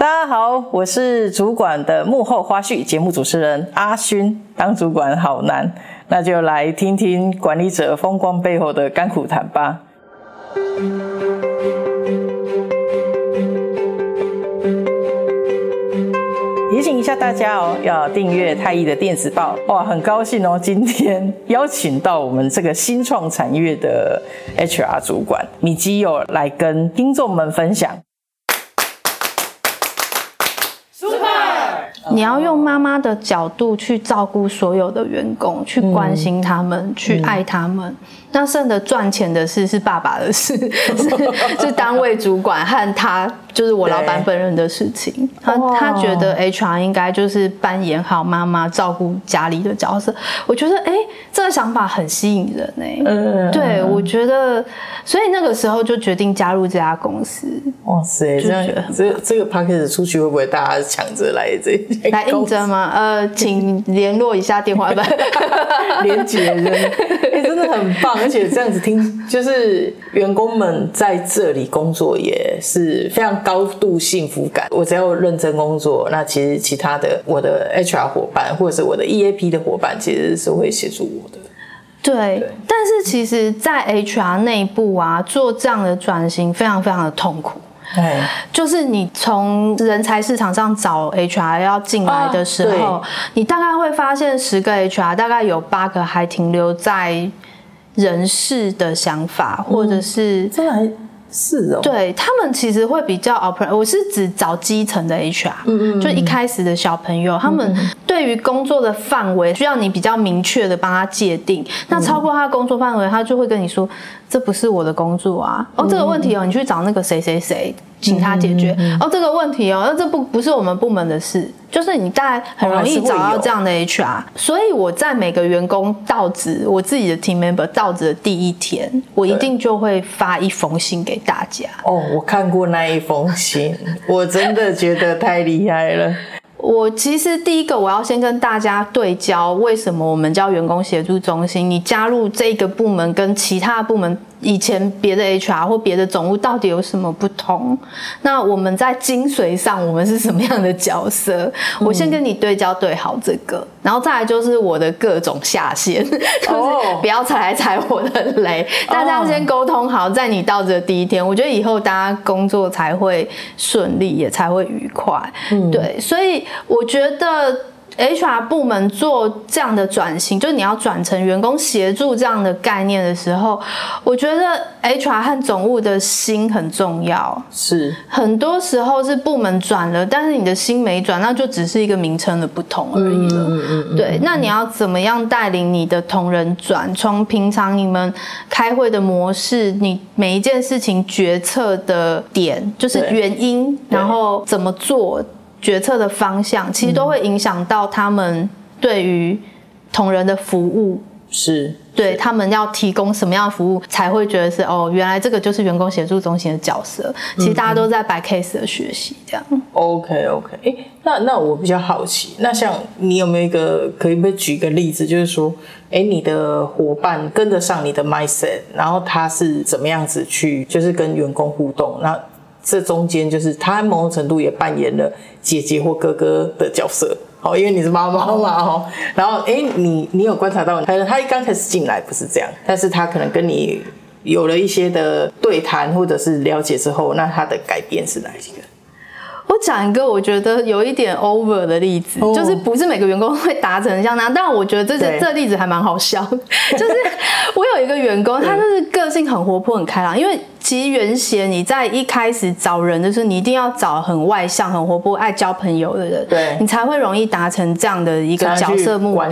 大家好，我是主管的幕后花絮节目主持人阿勋。当主管好难，那就来听听管理者风光背后的甘苦谈吧。提醒一下大家哦，要订阅太毅的电子报。哇，很高兴哦，今天邀请到我们这个新创产业的 HR 主管米基友来跟听众们分享。你要用妈妈的角度去照顾所有的员工，去关心他们，嗯、去爱他们。嗯、那剩的赚钱的事是爸爸的事，是是单位主管和他。就是我老板本人的事情，他他觉得 HR 应该就是扮演好妈妈照顾家里的角色。我觉得哎、欸，这个想法很吸引人哎、欸。嗯，对，我觉得，所以那个时候就决定加入这家公司。哇塞，这样这这个 package 出去会不会大家抢着来这来应征吗？呃，请联络一下电话吧。连结人，哎，真的很棒，而且这样子听，就是员工们在这里工作也是非常。高度幸福感，我只要认真工作，那其实其他的我的 HR 伙伴或者是我的 EAP 的伙伴，其实是会协助我的。对，对，但是其实，在 HR 内部啊，做这样的转型非常非常的痛苦。对，就是你从人才市场上找 HR 要进来的时候，啊、你大概会发现十个 HR 大概有八个还停留在人事的想法，或者是。是哦，对他们其实会比较 open，我是指找基层的 HR，嗯嗯，就一开始的小朋友，他们对于工作的范围需要你比较明确的帮他界定，那超过他工作范围，他就会跟你说，这不是我的工作啊，哦，这个问题哦，你去找那个谁谁谁。请他解决。哦，这个问题哦，那这不不是我们部门的事，就是你大概很容易找到这样的 HR，所以我在每个员工到职，我自己的 team member 到职的第一天，我一定就会发一封信给大家。哦，我看过那一封信，我真的觉得太厉害了。我其实第一个我要先跟大家对焦，为什么我们叫员工协助中心？你加入这个部门跟其他部门以前别的 HR 或别的总务到底有什么不同？那我们在精髓上我们是什么样的角色？我先跟你对焦对好这个，然后再来就是我的各种下线，就是不要踩来踩我的雷。大家先沟通好，在你到这第一天，我觉得以后大家工作才会顺利，也才会愉快。对，所以。我觉得 HR 部门做这样的转型，就是你要转成员工协助这样的概念的时候，我觉得 HR 和总务的心很重要。是，很多时候是部门转了，但是你的心没转，那就只是一个名称的不同而已了。嗯嗯嗯。对，那你要怎么样带领你的同仁转？从平常你们开会的模式，你每一件事情决策的点，就是原因，然后怎么做？决策的方向其实都会影响到他们对于同仁的服务，是对他们要提供什么样的服务才会觉得是哦，原来这个就是员工协助中心的角色。其实大家都在摆 case 的学习这样。OK OK，哎，那那我比较好奇，那像你有没有一个可以不举个例子，就是说，哎，你的伙伴跟得上你的 mindset，然后他是怎么样子去，就是跟员工互动，那。这中间就是他某种程度也扮演了姐姐或哥哥的角色，好，因为你是妈妈嘛，哈。然后，哎，你你有观察到，他他一刚开始进来不是这样，但是他可能跟你有了一些的对谈或者是了解之后，那他的改变是哪几个？我讲一个我觉得有一点 over 的例子，就是不是每个员工会达成像那样，但我觉得这是这例子还蛮好笑，就是我有一个员工，他就是个性很活泼、很开朗，因为。其实原先你在一开始找人的时候，你一定要找很外向、很活泼、爱交朋友的人，对，你才会容易达成这样的一个角色目标。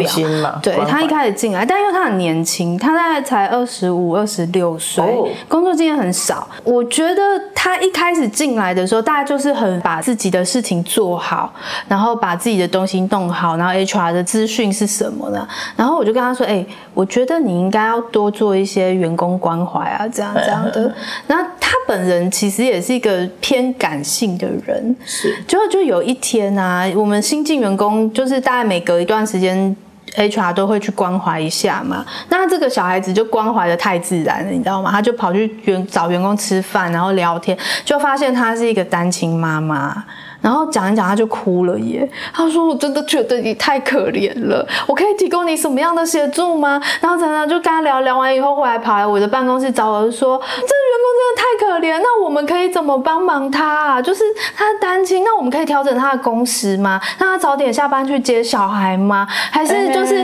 对，他一开始进来，但因为他很年轻，他大概才二十五、二十六岁，工作经验很少。我觉得他一开始进来的时候，大家就是很把自己的事情做好，然后把自己的东西弄好，然后 HR 的资讯是什么呢？然后我就跟他说：“哎，我觉得你应该要多做一些员工关怀啊，这样这样的。”那他本人其实也是一个偏感性的人，是。就就有一天啊，我们新进员工就是大概每隔一段时间，HR 都会去关怀一下嘛。那这个小孩子就关怀的太自然了，你知道吗？他就跑去员找员工吃饭，然后聊天，就发现他是一个单亲妈妈。然后讲一讲，他就哭了耶。他说：“我真的觉得你太可怜了，我可以提供你什么样的协助吗？”然后常常就跟他聊聊完以后，后来跑来我的办公室找我，说：“这个员工真的太可怜，那我们可以怎么帮忙他啊？就是他单亲，那我们可以调整他的工时吗？让他早点下班去接小孩吗？还是就是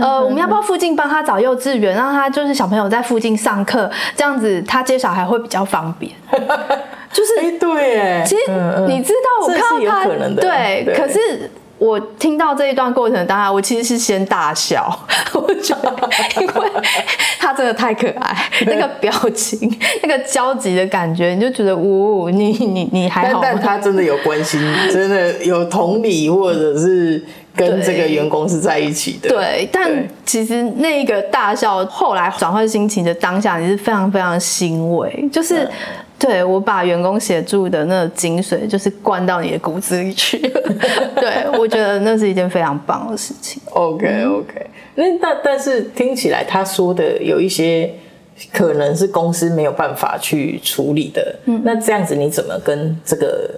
呃，我们要不要附近帮他找幼稚园，让他就是小朋友在附近上课，这样子他接小孩会比较方便。”就是哎，对，哎，其实你知道，我看到他，对，可是我听到这一段过程当下，我其实是先大笑，我觉得，因为他真的太可爱，那个表情，那个焦急的感觉，你就觉得，呜，你你你还好，但他真的有关心，真的有同理，或者是跟这个员工是在一起的，对，但其实那个大笑后来转换心情的当下，你是非常非常欣慰，就是。对，我把员工协助的那个精髓，就是灌到你的骨子里去了。对，我觉得那是一件非常棒的事情。OK OK，那但但是听起来他说的有一些可能是公司没有办法去处理的。嗯，那这样子你怎么跟这个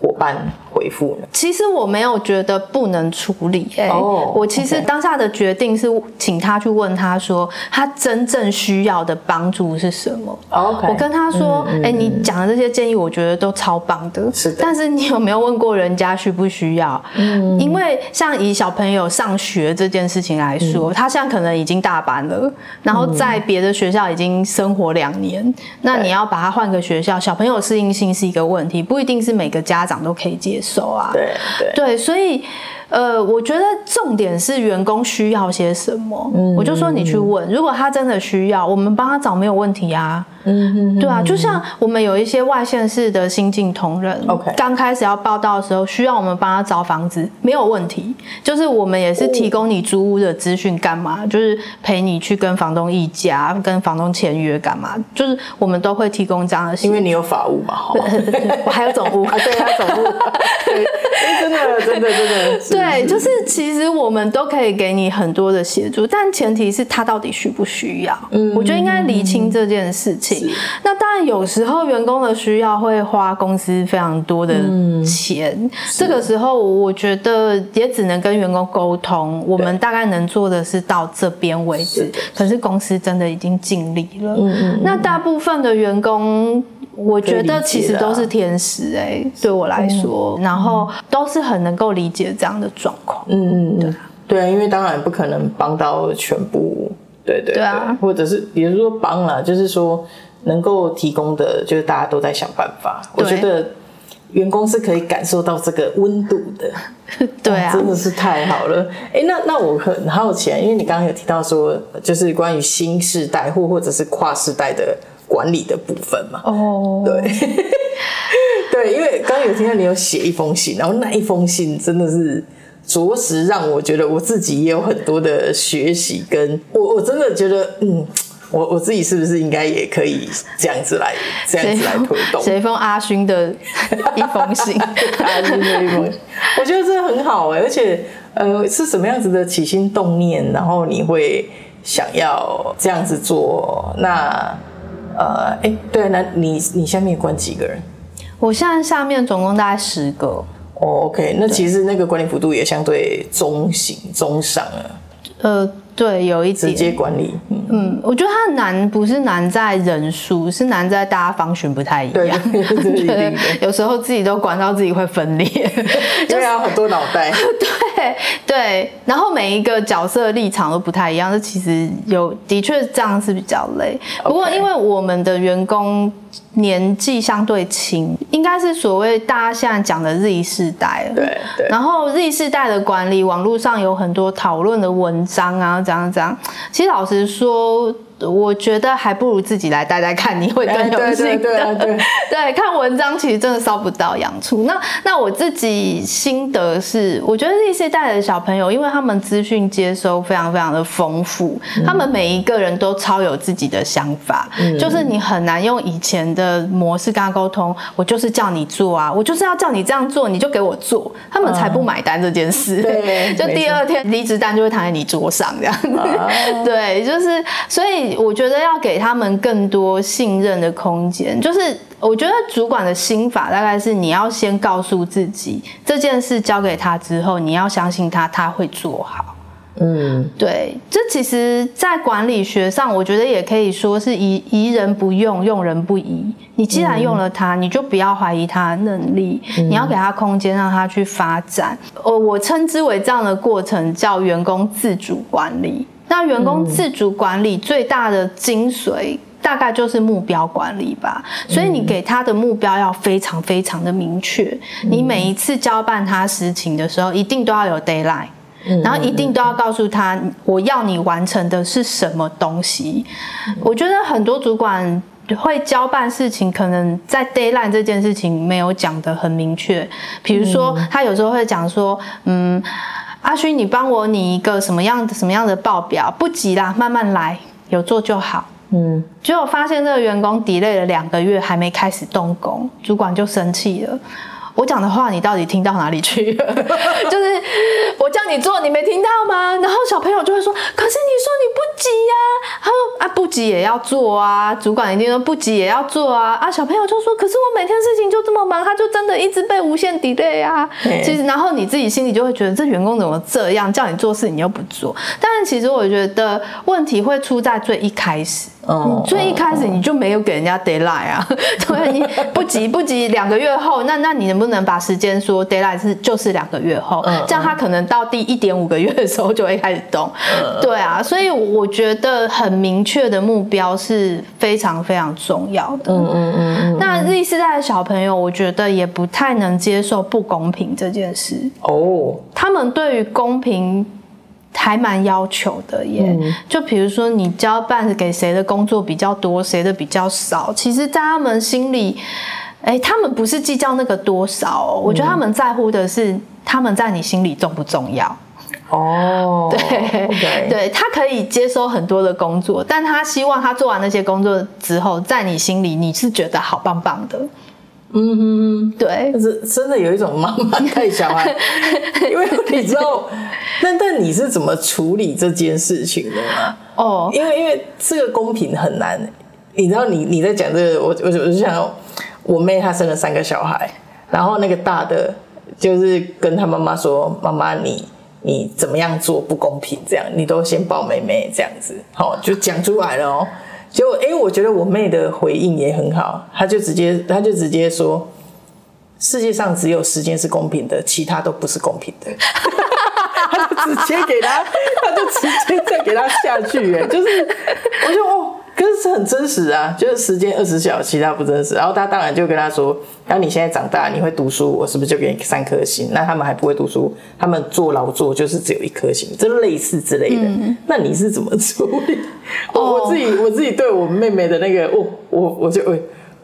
伙伴回复呢？其实我没有觉得不能处理，哎，oh, 我其实当下的决定是请他去问他说，他真正需要的帮助是什么？Okay. 我跟他说，哎、嗯欸，你讲的这些建议，我觉得都超棒的。是的。但是你有没有问过人家需不需要？嗯。因为像以小朋友上学这件事情来说，嗯、他现在可能已经大班了，然后在别的学校已经生活两年，嗯、那你要把他换个学校，小朋友适应性是一个问题，不一定是每个家长都可以接受。手啊，对对对，所以呃，我觉得重点是员工需要些什么，嗯，我就说你去问，如果他真的需要，我们帮他找没有问题啊。嗯，对啊，就像我们有一些外县市的新进同仁，OK，刚开始要报道的时候，需要我们帮他找房子，没有问题。就是我们也是提供你租屋的资讯，干嘛？就是陪你去跟房东议价，跟房东签约，干嘛？就是我们都会提供这样的。因为你有法务嘛，我还有总务啊，对啊，总务，对，真的，真的，真的，对，就是其实我们都可以给你很多的协助，但前提是他到底需不需要？嗯，我觉得应该厘清这件事情。那当然，有时候员工的需要会花公司非常多的钱。嗯、这个时候，我觉得也只能跟员工沟通。我们大概能做的是到这边为止。可是公司真的已经尽力了。嗯嗯。那大部分的员工，我觉得其实都是天使哎、欸，对我来说，嗯、然后都是很能够理解这样的状况。嗯嗯嗯。对啊，因为当然不可能帮到全部。对对对，对啊，或者是比如说帮了，就是说能够提供的，就是大家都在想办法。我觉得员工是可以感受到这个温度的，对啊，真的是太好了。哎，那那我很好奇，因为你刚刚有提到说，就是关于新世代或或者是跨世代的管理的部分嘛。哦，对，对，因为刚刚有听到你有写一封信，然后那一封信真的是。着实让我觉得我自己也有很多的学习，跟我我真的觉得，嗯，我我自己是不是应该也可以这样子来这样子来推动？写一封阿勋的一封信，阿勋的一封信，我觉得这很好哎，而且呃，是什么样子的起心动念，然后你会想要这样子做？那呃，哎，对，那你你下面管几个人？我现在下面总共大概十个。哦，OK，那其实那个管理幅度也相对中型、中上啊。呃，对，有一点直接管理。嗯，嗯，我觉得它难不是难在人数，是难在大家 function 不太一样。对，对，对，有时候自己都管到自己会分裂，就 是要很多脑袋。对对，然后每一个角色的立场都不太一样，这其实有的确这样是比较累。不过因为我们的员工。年纪相对轻，应该是所谓大家现在讲的 Z 世代了。对对。然后 Z 世代的管理，网络上有很多讨论的文章啊，怎样怎样。其实老实说。我觉得还不如自己来带带看，你会更有心得。对，对，对，对，对，对，看文章其实真的烧不到痒处。那那我自己心得是，我觉得 Z 世代的小朋友，因为他们资讯接收非常非常的丰富，嗯、他们每一个人都超有自己的想法，嗯、就是你很难用以前的模式跟他沟通。我就是叫你做啊，我就是要叫你这样做，你就给我做，他们才不买单这件事。对，就第二天离职单就会躺在你桌上这样子。啊、对，就是所以。我觉得要给他们更多信任的空间，就是我觉得主管的心法大概是你要先告诉自己这件事交给他之后，你要相信他，他会做好。嗯，对，这其实，在管理学上，我觉得也可以说是疑疑人不用，用人不疑。你既然用了它，你就不要怀疑他的能力，你要给他空间，让他去发展。呃，我称之为这样的过程叫员工自主管理。那员工自主管理最大的精髓，大概就是目标管理吧。所以你给他的目标要非常非常的明确。你每一次交办他事情的时候，一定都要有 deadline。然后一定都要告诉他，我要你完成的是什么东西。我觉得很多主管会交办事情，可能在 deadline 这件事情没有讲得很明确。比如说，他有时候会讲说，嗯，阿勋，你帮我拟一个什么样的什么样的报表，不急啦，慢慢来，有做就好。嗯，结果发现这个员工 delay 了两个月还没开始动工，主管就生气了。我讲的话你到底听到哪里去？就是我叫你做，你没听到吗？然后小朋友就会说：“可是你你不急呀、啊。”他说：“啊，不急也要做啊。”主管一定说：“不急也要做啊。”啊，小朋友就说：“可是我每天事情就这么忙，他就真的一直被无限 delay 啊。”其实，然后你自己心里就会觉得这员工怎么这样？叫你做事你又不做。但是其实我觉得问题会出在最一开始。嗯，最一开始你就没有给人家 deadline 啊，对，你不急不急，两个月后，那那你能不能把时间说 deadline 是就是两个月后，这样他可能到第一点五个月的时候就会开始动，对啊，所以我觉得很明确的目标是非常非常重要的。嗯嗯嗯。那 Z 世代的小朋友，我觉得也不太能接受不公平这件事。哦，他们对于公平。还蛮要求的耶，嗯、就比如说你交办给谁的工作比较多，谁的比较少，其实，在他们心里，哎、欸，他们不是计较那个多少、我觉得他们在乎的是他们在你心里重不重要。哦，对对，他可以接收很多的工作，但他希望他做完那些工作之后，在你心里你是觉得好棒棒的。嗯哼，对，是真的有一种妈妈带小孩，因为你知道，但但你是怎么处理这件事情的吗？哦，因为因为这个公平很难，你知道你，你你在讲这个，我我我就想，我妹她生了三个小孩，然后那个大的就是跟她妈妈说，妈妈你你怎么样做不公平？这样你都先抱妹妹这样子，好，就讲出来了哦。结果，哎，我觉得我妹的回应也很好，她就直接，她就直接说，世界上只有时间是公平的，其他都不是公平的。她就直接给他，她就直接再给他下去，哎，就是，我就哦。可是这很真实啊，就是时间二十小时，其他不真实。然后他当然就跟他说：“然后你现在长大，你会读书，我是不是就给你三颗星？那他们还不会读书，他们做劳作就是只有一颗星，这类似之类的。嗯、那你是怎么处理？我、哦、我自己我自己对我妹妹的那个，我我我就。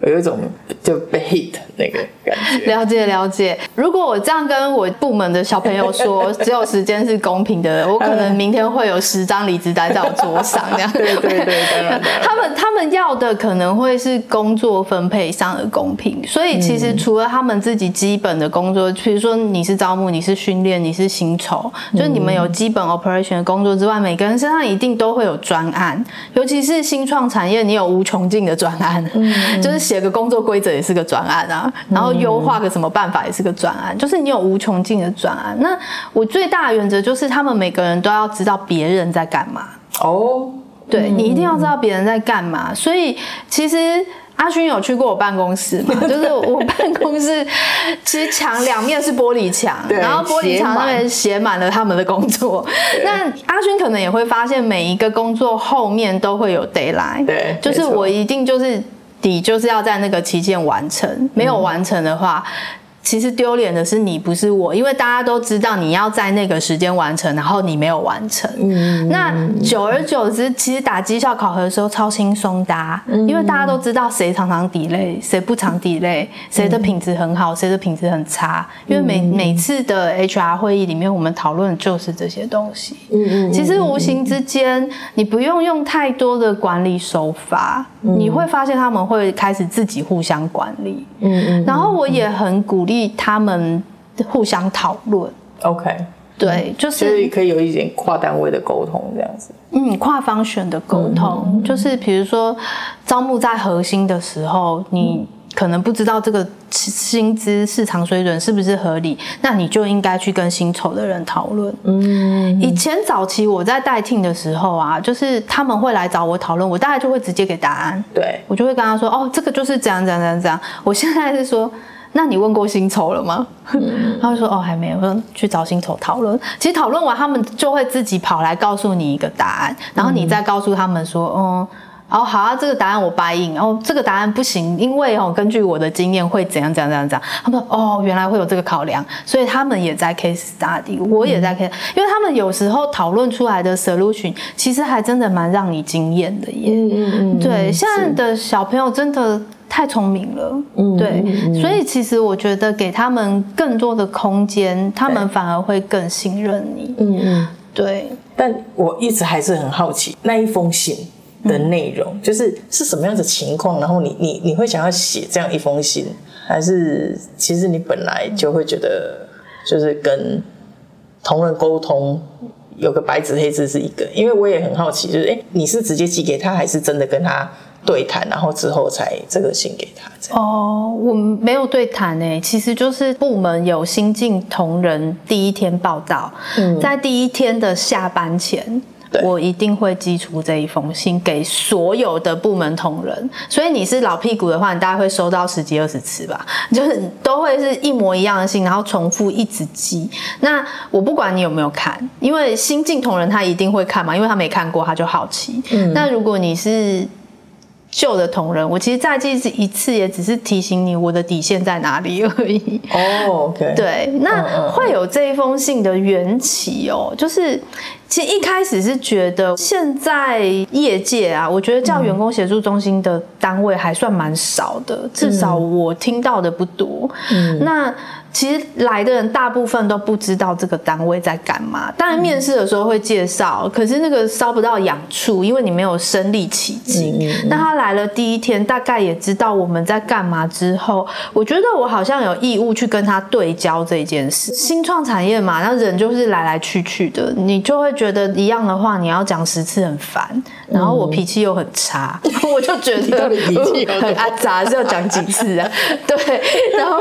有一种就被 hit 那个感觉。了解了解。如果我这样跟我部门的小朋友说，只有时间是公平的，我可能明天会有十张离职单在我桌上，这样。对 对对，他们他们要的可能会是工作分配上的公平。所以其实除了他们自己基本的工作，比如说你是招募，你是训练，你是薪酬，就是你们有基本 operation 的工作之外，每个人身上一定都会有专案。尤其是新创产业，你有无穷尽的专案，嗯，就是。写个工作规则也是个专案啊，然后优化个什么办法也是个专案，就是你有无穷尽的专案。那我最大的原则就是，他们每个人都要知道别人在干嘛。哦，对，你一定要知道别人在干嘛。所以其实阿勋有去过我办公室嘛？就是我办公室其实墙两面是玻璃墙，然后玻璃墙上面写满了他们的工作。那阿勋可能也会发现，每一个工作后面都会有 deadline。对，就是我一定就是。你就是要在那个期间完成，没有完成的话。其实丢脸的是你，不是我，因为大家都知道你要在那个时间完成，然后你没有完成。嗯，那久而久之，其实打绩效考核的时候超轻松的啊，嗯，因为大家都知道谁常常 delay，谁不常 delay，谁的品质很好，谁的品质很差。因为每每次的 HR 会议里面，我们讨论的就是这些东西。嗯嗯，其实无形之间，你不用用太多的管理手法，你会发现他们会开始自己互相管理。嗯嗯，然后我也很鼓励。他们互相讨论，OK，对，就是可以有一点跨单位的沟通这样子，嗯，跨方选的沟通，嗯、就是比如说招募在核心的时候，你可能不知道这个薪资市场水准是不是合理，那你就应该去跟薪酬的人讨论。嗯，以前早期我在带 team 的时候啊，就是他们会来找我讨论，我大概就会直接给答案。对，我就会跟他说，哦，这个就是这样这样这样这样。我现在是说。那你问过薪酬了吗？嗯、他会说哦，还没有，我说去找薪酬讨论。其实讨论完，他们就会自己跑来告诉你一个答案，然后你再告诉他们说，嗯，哦好啊，这个答案我 buy in，哦这个答案不行，因为哦根据我的经验会怎样怎样怎样怎样。他们说哦原来会有这个考量，所以他们也在 case study，我也在 case，、嗯、因为他们有时候讨论出来的 solution 其实还真的蛮让你惊艳的耶。嗯嗯嗯，对，现在的小朋友真的。太聪明了，嗯，对，嗯、所以其实我觉得给他们更多的空间，他们反而会更信任你，嗯嗯，对。但我一直还是很好奇那一封信的内容，嗯、就是是什么样的情况，然后你你你会想要写这样一封信，还是其实你本来就会觉得就是跟同仁沟通有个白纸黑字是一个？因为我也很好奇，就是哎，你是直接寄给他，还是真的跟他？对谈，然后之后才这个信给他。哦，我没有对谈诶，其实就是部门有新进同仁第一天报道，嗯，在第一天的下班前，对我一定会寄出这一封信给所有的部门同仁。所以你是老屁股的话，你大概会收到十几二十次吧，就是都会是一模一样的信，然后重复一直寄。那我不管你有没有看，因为新进同仁他一定会看嘛，因为他没看过，他就好奇。嗯，那如果你是旧的同仁，我其实再记一次，也只是提醒你我的底线在哪里而已。哦、oh,，OK。对，那会有这一封信的缘起哦，就是其实一开始是觉得现在业界啊，我觉得叫员工协助中心的单位还算蛮少的，至少我听到的不多。嗯，那。其实来的人大部分都不知道这个单位在干嘛，当然面试的时候会介绍，可是那个烧不到痒处，因为你没有身历其境。那他来了第一天，大概也知道我们在干嘛之后，我觉得我好像有义务去跟他对焦这件事。新创产业嘛，那人就是来来去去的，你就会觉得一样的话你要讲十次很烦，然后我脾气又很差，我就觉得很阿杂，是要讲几次啊？对，然后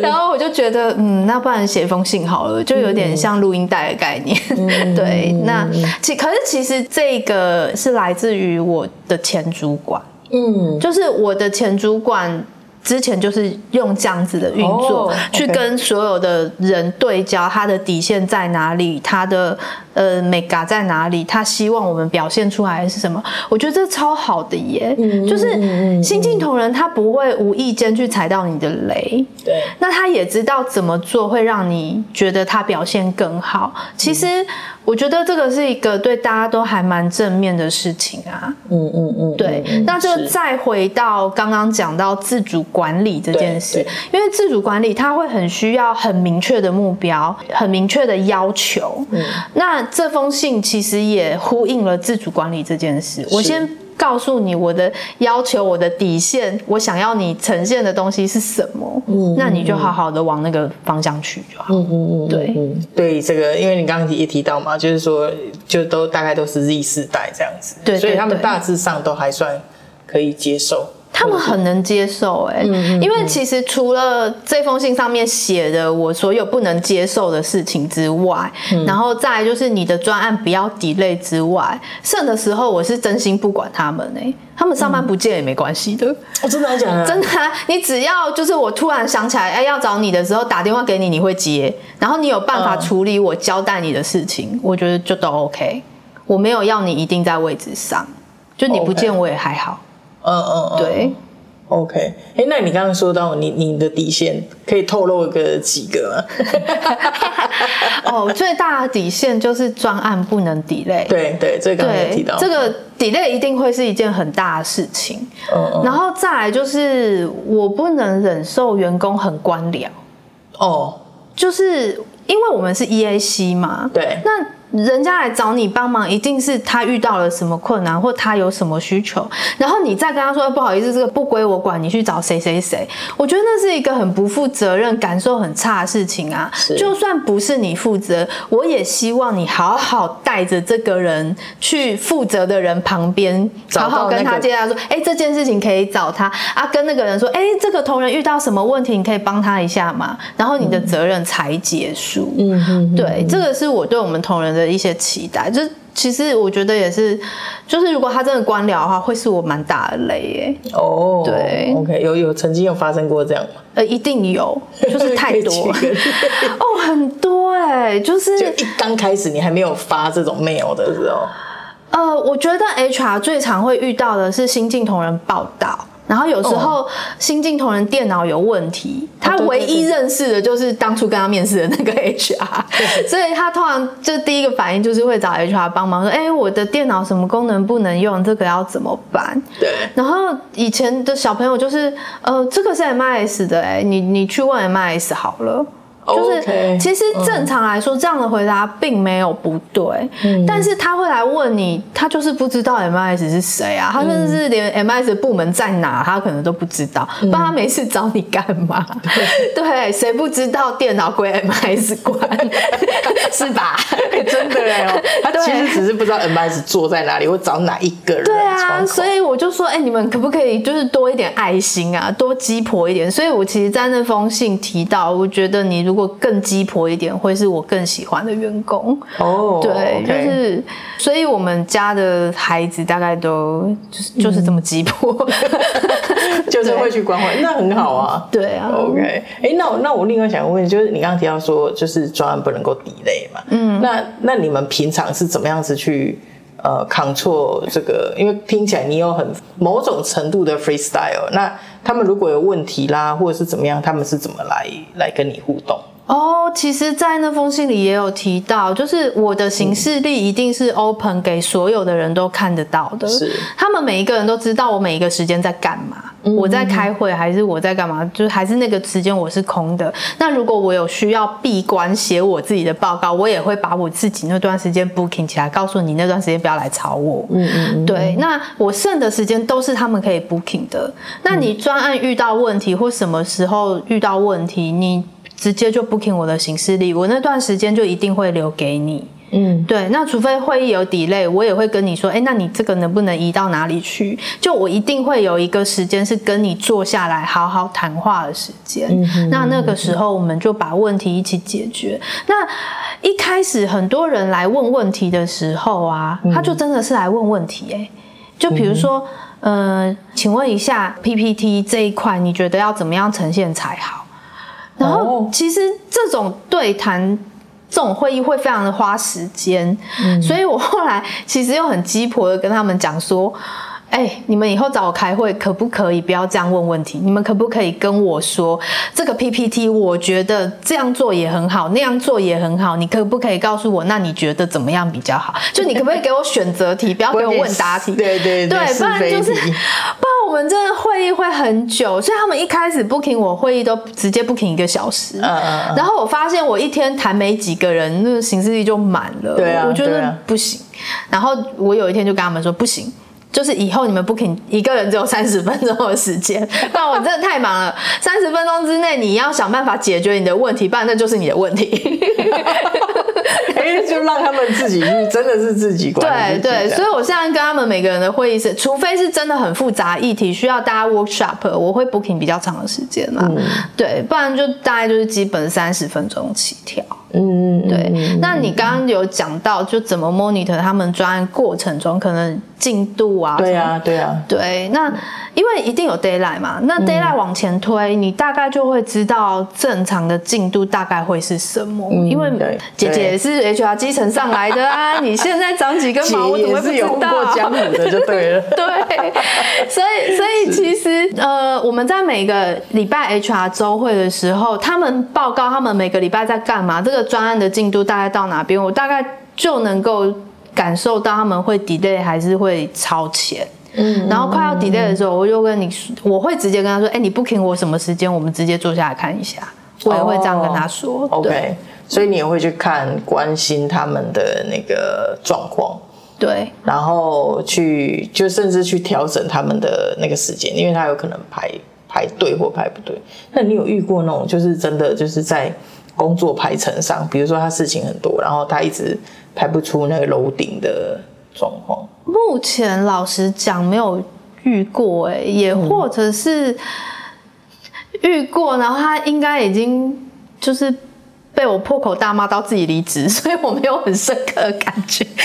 然后我就觉得。觉得嗯，那不然写封信好了，就有点像录音带的概念。嗯、对，那其可是其实这个是来自于我的前主管，嗯，就是我的前主管。之前就是用这样子的运作，oh. 去跟所有的人对焦，他的底线在哪里，他的呃美感在哪里，他希望我们表现出来的是什么？我觉得这超好的耶，嗯、就是新进同仁他不会无意间去踩到你的雷，对，那他也知道怎么做会让你觉得他表现更好。其实。我觉得这个是一个对大家都还蛮正面的事情啊。嗯嗯嗯，对。那就再回到刚刚讲到自主管理这件事，因为自主管理它会很需要很明确的目标，很明确的要求。嗯。那这封信其实也呼应了自主管理这件事。我先。告诉你我的要求，我的底线，我想要你呈现的东西是什么？嗯，那你就好好的往那个方向去就好。嗯嗯嗯，对对，这个因为你刚刚也提到嘛，就是说就都大概都是 Z 世代这样子，对，所以他们大致上都还算可以接受。他们很能接受哎、欸，因为其实除了这封信上面写的我所有不能接受的事情之外，然后再来就是你的专案不要 delay 之外，剩的时候我是真心不管他们哎、欸，他们上班不见也没关系的。我真的要讲啊，真的，你只要就是我突然想起来哎要找你的时候打电话给你，你会接，然后你有办法处理我交代你的事情，我觉得就都 OK。我没有要你一定在位置上，就你不见我也还好。嗯嗯嗯，对，OK，哎、欸，那你刚刚说到你你的底线，可以透露个几个吗？哦，最大的底线就是专案不能 delay。对对，这个刚刚提到，这个 delay 一定会是一件很大的事情。嗯嗯，然后再来就是我不能忍受员工很官僚。哦，就是因为我们是 EAC 嘛，对，那。人家来找你帮忙，一定是他遇到了什么困难，或他有什么需求，然后你再跟他说不好意思，这个不归我管，你去找谁谁谁。我觉得那是一个很不负责任、感受很差的事情啊。就算不是你负责，我也希望你好好带着这个人去负责的人旁边，好好跟他介绍说，哎，这件事情可以找他啊，跟那个人说，哎，这个同仁遇到什么问题，你可以帮他一下嘛。然后你的责任才结束。嗯嗯，对，这个是我对我们同仁的一些期待。就其实我觉得也是，就是如果他真的官僚的话，会是我蛮大的雷耶。哦，对，OK，有有曾经有发生过这样吗？呃，一定有，就是太多。哦，很多哎，就是就一刚开始你还没有发这种 mail 的时候。呃，我觉得 HR 最常会遇到的是新进同仁报到。然后有时候新进同仁电脑有问题，他唯一认识的就是当初跟他面试的那个 HR，所以他通常就第一个反应就是会找 HR 帮忙说：“哎，我的电脑什么功能不能用？这个要怎么办？”对。然后以前的小朋友就是，呃，这个是 MIS 的，哎，你你去问 MIS 好了。就是，其实正常来说，这样的回答并没有不对，但是他会来问你，他就是不知道 MIS 是谁啊，他甚至是连 MIS 的部门在哪，他可能都不知道，不然他没事找你干嘛？对，谁不知道电脑归 MIS 管，是吧？真的哦，他其实只是不知道 MIS 坐在哪里，或找哪一个人。对啊，所以我就说，哎，你们可不可以就是多一点爱心啊，多鸡婆一点？所以我其实，在那封信提到，我觉得你如如果更鸡婆一点，会是我更喜欢的员工哦。Oh, 对.就是，所以我们家的孩子大概都就是就是这么鸡婆，就是会去关怀，那很好啊。对啊，OK。哎、欸，那我那我另外想问，就是你刚刚提到说，就是专案不能够 delay 嘛？嗯，那那你们平常是怎么样子去呃 control 这个？因为听起来你有很某种程度的 freestyle，那。他们如果有问题啦，或者是怎么样，他们是怎么来来跟你互动？哦，其实，在那封信里也有提到，就是我的行事历一定是 open 给所有的人都看得到的，是他们每一个人都知道我每一个时间在干嘛，嗯、我在开会还是我在干嘛，就是还是那个时间我是空的。那如果我有需要闭关写我自己的报告，我也会把我自己那段时间 booking 起来，告诉你那段时间不要来吵我。嗯嗯，对，那我剩的时间都是他们可以 booking 的。那你专案遇到问题或什么时候遇到问题，你。直接就 booking 我的行事历，我那段时间就一定会留给你。嗯，对。那除非会议有 delay，我也会跟你说，哎，那你这个能不能移到哪里去？就我一定会有一个时间是跟你坐下来好好谈话的时间。嗯哼，那那个时候我们就把问题一起解决。那一开始很多人来问问题的时候啊，他就真的是来问问题，哎，就比如说，呃，请问一下 PPT 这一块，你觉得要怎么样呈现才好？然后，其实这种对谈、这种会议会非常的花时间，嗯、所以我后来其实又很鸡婆的跟他们讲说。哎，你们以后找我开会，可不可以不要这样问问题？你们可不可以跟我说，这个 PPT 我觉得这样做也很好，那样做也很好，你可不可以告诉我，那你觉得怎么样比较好？就你可不可以给我选择题，不要给我问答题？对对对，不然就是，不然我们真的会议会很久。所以他们一开始 booking 我会议都直接 booking 一个小时，嗯嗯，然后我发现我一天谈没几个人，那个行事历就满了，对啊，我觉得不行。然后我有一天就跟他们说，不行。就是以后你们 booking 一个人只有三十分钟的时间，不然我真的太忙了。三十分钟之内你要想办法解决你的问题，不然那就是你的问题。哎，就让他们自己去，真的是自己管。对对，所以我现在跟他们每个人的会议是，除非是真的很复杂议题需要大家 workshop，我会 booking 比较长的时间嘛。嗯、对，不然就大概就是基本三十分钟起跳。嗯，对。那你刚刚有讲到，就怎么 monitor 他们专案过程中可能进度啊？对啊，对啊。对，那因为一定有 d a y l i g h t 嘛，那 d a y l i g h t 往前推，你大概就会知道正常的进度大概会是什么。因为姐姐是 HR 基层上来的啊，你现在长几根毛，我怎么会不知道？有过江湖的就对了。对，所以所以其实呃，我们在每个礼拜 HR 周会的时候，他们报告他们每个礼拜在干嘛，这个。专案的进度大概到哪边，我大概就能够感受到他们会 delay 还是会超前。嗯，然后快要 delay 的时候，我就跟你，我会直接跟他说：“哎，你 booking 我什么时间？我们直接坐下来看一下。”我也会这样跟他说。Oh, OK，所以你也会去看关心他们的那个状况，对，然后去就甚至去调整他们的那个时间，因为他有可能排排队或排不对。那你有遇过那种就是真的就是在工作排程上，比如说他事情很多，然后他一直排不出那个楼顶的状况？目前老实讲没有遇过，哎，也或者是。遇过，然后他应该已经就是被我破口大骂到自己离职，所以我没有很深刻的感觉。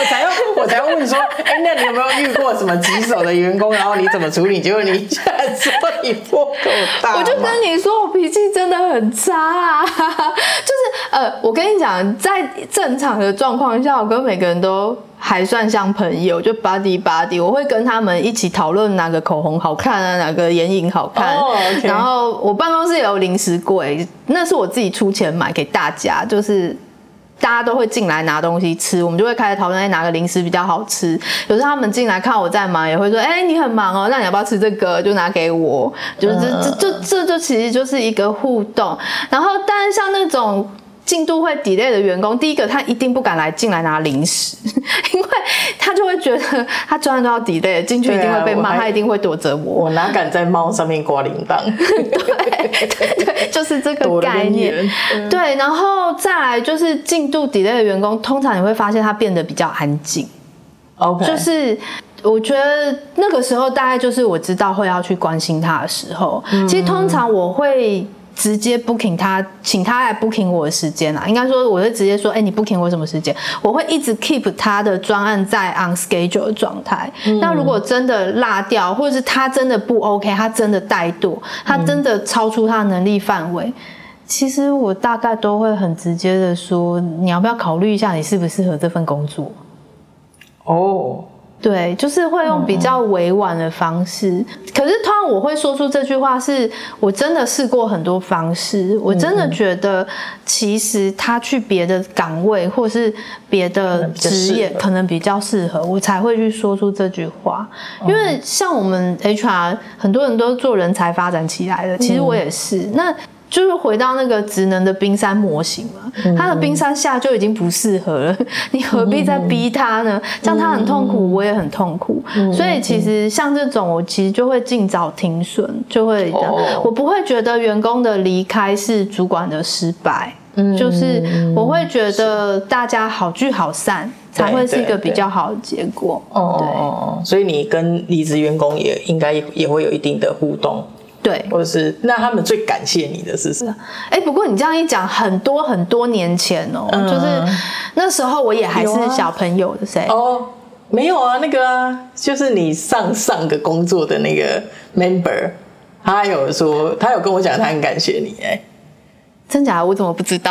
我才要我才要问说，哎、欸，那你有没有遇过什么棘手的员工？然后你怎么处理？结果你现在说你破口大骂，我就跟你说，我脾气真的很差啊。就是呃，我跟你讲，在正常的状况下，我跟每个人都。还算像朋友，就 buddy buddy，我会跟他们一起讨论哪个口红好看啊，哪个眼影好看。Oh. 然后我办公室也有零食柜，那是我自己出钱买给大家，就是大家都会进来拿东西吃，我们就会开始讨论，哎，哪个零食比较好吃。有时候他们进来看我在忙，也会说，哎，你很忙哦，那你要不要吃这个？就拿给我，就是这这这这就其实就是一个互动。然后，但是像那种。进度会 delay 的员工，第一个他一定不敢来进来拿零食，因为他就会觉得他专案都要 delay，进去一定会被骂，他一定会躲着我。我哪敢在猫上面挂铃铛？对对对，就是这个概念。对，然后再来就是进度 delay 的员工，通常你会发现他变得比较安静。OK，就是我觉得那个时候大概就是我知道会要去关心他的时候。嗯、其实通常我会。直接 booking 他，请他来 booking 我的时间啊。应该说，我就直接说，哎、欸，你 booking 我什么时间？我会一直 keep 他的专案在 on schedule 的状态。那、嗯、如果真的落掉，或者是他真的不 OK，他真的怠惰，他真的超出他的能力范围，嗯、其实我大概都会很直接的说，你要不要考虑一下，你适不适合这份工作？哦。对，就是会用比较委婉的方式。嗯、可是通常我会说出这句话，是我真的试过很多方式，我真的觉得其实他去别的岗位或是别的职业可能比较适合，我才会去说出这句话。因为像我们 HR 很多人都做人才发展起来的，其实我也是。嗯、那。就是回到那个职能的冰山模型嘛，他的冰山下就已经不适合了，你何必再逼他呢？这样他很痛苦，我也很痛苦。所以其实像这种，我其实就会尽早停损，就会这样，我不会觉得员工的离开是主管的失败，就是我会觉得大家好聚好散才会是一个比较好的结果。哦，所以你跟离职员工也应该也会有一定的互动。对，或者是那他们最感谢你的是什么？哎，不过你这样一讲，很多很多年前哦，嗯、就是那时候我也还是小朋友的谁？哦，没有啊，那个啊，就是你上上个工作的那个 member，他有说，他有跟我讲，他很感谢你。哎，真假的？我怎么不知道？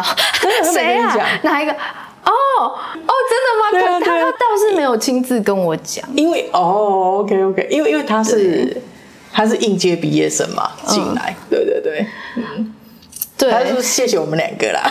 谁啊？哪一个？哦哦，真的吗？他他倒是没有亲自跟我讲，因为哦，OK OK，因为因为他是。他是应届毕业生嘛，进来，嗯、对对对，嗯，对，他说谢谢我们两个啦，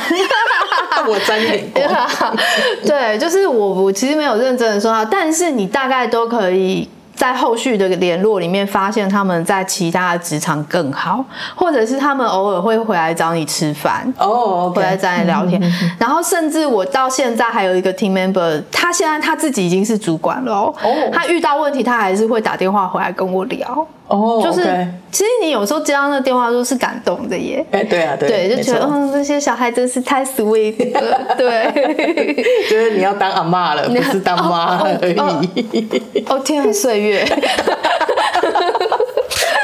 我沾点光，对，就是我我其实没有认真的说他，但是你大概都可以。在后续的联络里面，发现他们在其他的职场更好，或者是他们偶尔会回来找你吃饭哦，回来找你聊天。然后甚至我到现在还有一个 team member，他现在他自己已经是主管了哦，他遇到问题他还是会打电话回来跟我聊哦，就是其实你有时候接到那个电话都是感动的耶，哎对啊对，就觉得嗯这些小孩真是太 sweet 了，对，就是你要当阿嬷了，不是当妈而已。哦天啊，岁月。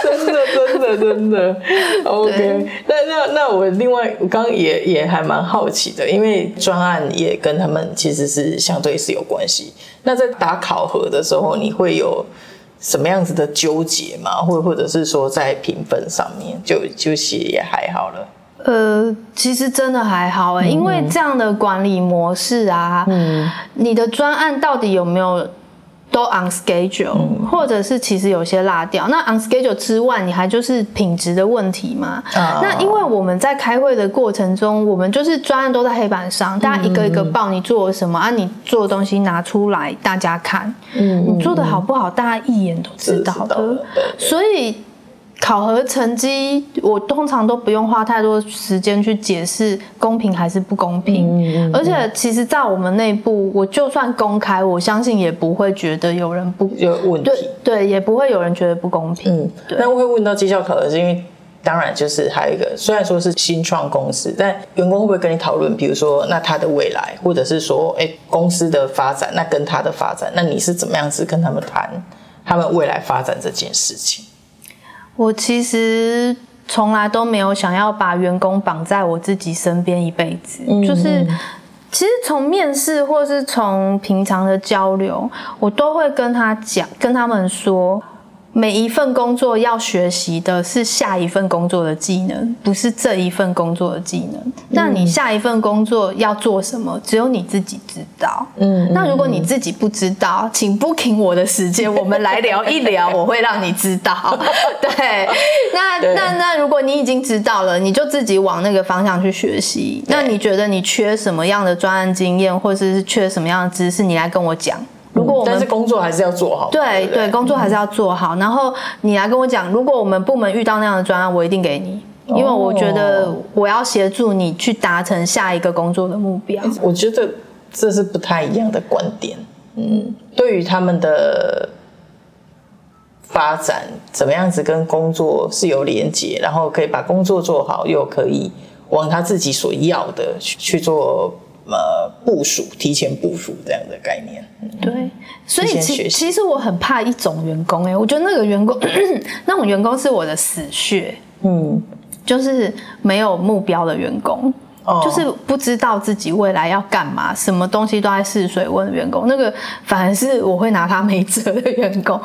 真的，真的，真的，OK 那。那那那我另外，我刚刚也也还蛮好奇的，因为专案也跟他们其实是相对是有关系。那在打考核的时候，你会有什么样子的纠结吗？或或者是说在评分上面就就其实也还好了。呃，其实真的还好哎，因为这样的管理模式啊，嗯，你的专案到底有没有？都 on schedule，嗯、或者是其实有些落掉。那 on schedule 之外，你还就是品质的问题嘛？啊、那因为我们在开会的过程中，我们就是专案都在黑板上，大家一个一个报你做了什么、嗯、啊，你做的东西拿出来大家看，嗯，你做的好不好，大家一眼都知道的。所以考核成绩，我通常都不用花太多时间去解释公平还是不公平。嗯嗯嗯、而且，其实，在我们内部，我就算公开，我相信也不会觉得有人不有问题。对对，也不会有人觉得不公平。嗯，那我会问到绩效考核，是因为当然就是还有一个，虽然说是新创公司，但员工会不会跟你讨论？比如说，那他的未来，或者是说，哎，公司的发展，那跟他的发展，那你是怎么样子跟他们谈他们未来发展这件事情？我其实从来都没有想要把员工绑在我自己身边一辈子，嗯、就是其实从面试或是从平常的交流，我都会跟他讲，跟他们说。每一份工作要学习的是下一份工作的技能，不是这一份工作的技能。那你下一份工作要做什么，只有你自己知道。嗯，那如果你自己不知道，请 booking 我的时间，我们来聊一聊，我会让你知道。对，那那那如果你已经知道了，你就自己往那个方向去学习。那你觉得你缺什么样的专案经验，或者是缺什么样的知识，你来跟我讲。如果我们但是工作还是要做好，对对，对，工作还是要做好。然后你来跟我讲，如果我们部门遇到那样的专案，我一定给你，因为我觉得我要协助你去达成下一个工作的目标。我觉得这是不太一样的观点。嗯，对于他们的发展，怎么样子跟工作是有连接，然后可以把工作做好，又可以往他自己所要的去去做。呃，部署提前部署这样的概念，对，所以其其实我很怕一种员工，哎，我觉得那个员工 那种员工是我的死穴，嗯，就是没有目标的员工，哦，就是不知道自己未来要干嘛，什么东西都在试水温的员工，那个反而是我会拿他没辙的员工。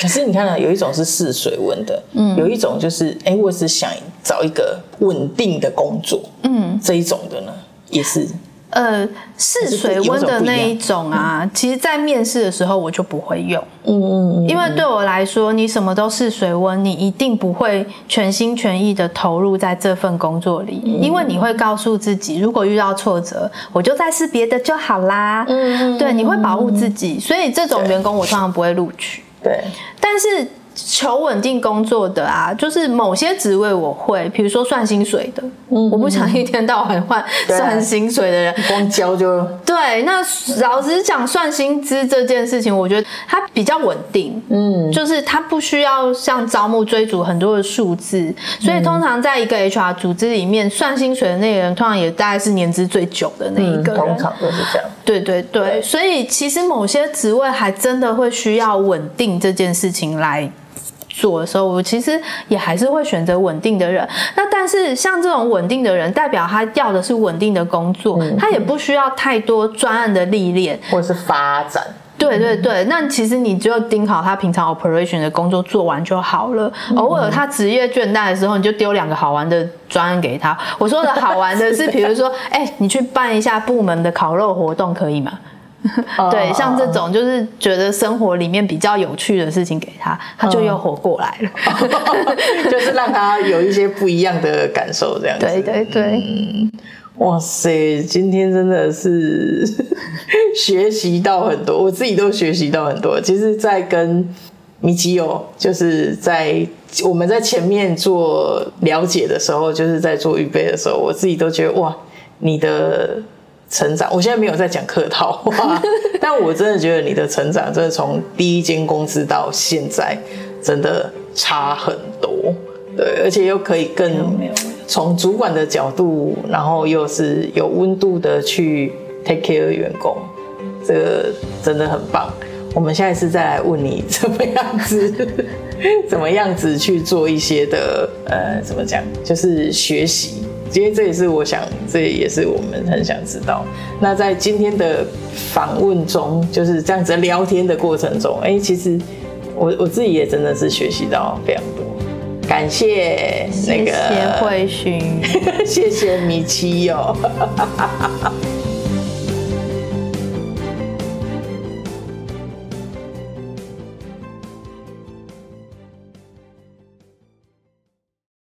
可是你看啊，有一种是试水温的，嗯，有一种就是哎，我只想找一个稳定的工作，嗯，这一种的呢，也是。呃，试水温的那一种啊，其实，在面试的时候我就不会用。嗯嗯嗯，因为对我来说，你什么都试水温，你一定不会全心全意的投入在这份工作里，因为你会告诉自己，如果遇到挫折，我就再试别的就好啦。嗯，对，你会保护自己，所以这种员工我通常不会录取。对，但是。求稳定工作的啊，就是某些职位我会，比如说算薪水的，嗯，我不想一天到晚换 算薪水的人，光交就对。那老实讲，算薪资这件事情，我觉得它比较稳定，嗯，就是它不需要像招募追逐很多的数字，所以通常在一个 HR 组织里面，算薪水的那个人，通常也大概是年资最久的那一个人，通常都是这样。对对对，所以其实某些职位还真的会需要稳定这件事情来。做的时候，我其实也还是会选择稳定的人。那但是像这种稳定的人，代表他要的是稳定的工作，嗯、他也不需要太多专案的历练或者是发展。对对对，那其实你就盯好他平常 operation 的工作做完就好了。嗯、偶尔他职业倦怠的时候，你就丢两个好玩的专案给他。我说的好玩的是，比如说，哎、欸，你去办一下部门的烤肉活动，可以吗？对，像这种就是觉得生活里面比较有趣的事情给他，他就又活过来了。就是让他有一些不一样的感受，这样子。对对对、嗯。哇塞，今天真的是 学习到很多，我自己都学习到很多。其实，在跟米奇友，就是在我们在前面做了解的时候，就是在做预备的时候，我自己都觉得哇，你的。成长，我现在没有在讲客套话，但我真的觉得你的成长，真的从第一间公司到现在，真的差很多，对，而且又可以更从主管的角度，然后又是有温度的去 take care 员工，这个真的很棒。我们下一次再来问你怎么样子，怎么样子去做一些的，呃，怎么讲，就是学习。今天这也是我想，这也是我们很想知道。那在今天的访问中，就是这样子聊天的过程中，哎，其实我我自己也真的是学习到非常多。感谢那个谢谢慧勋，谢谢米奇哦。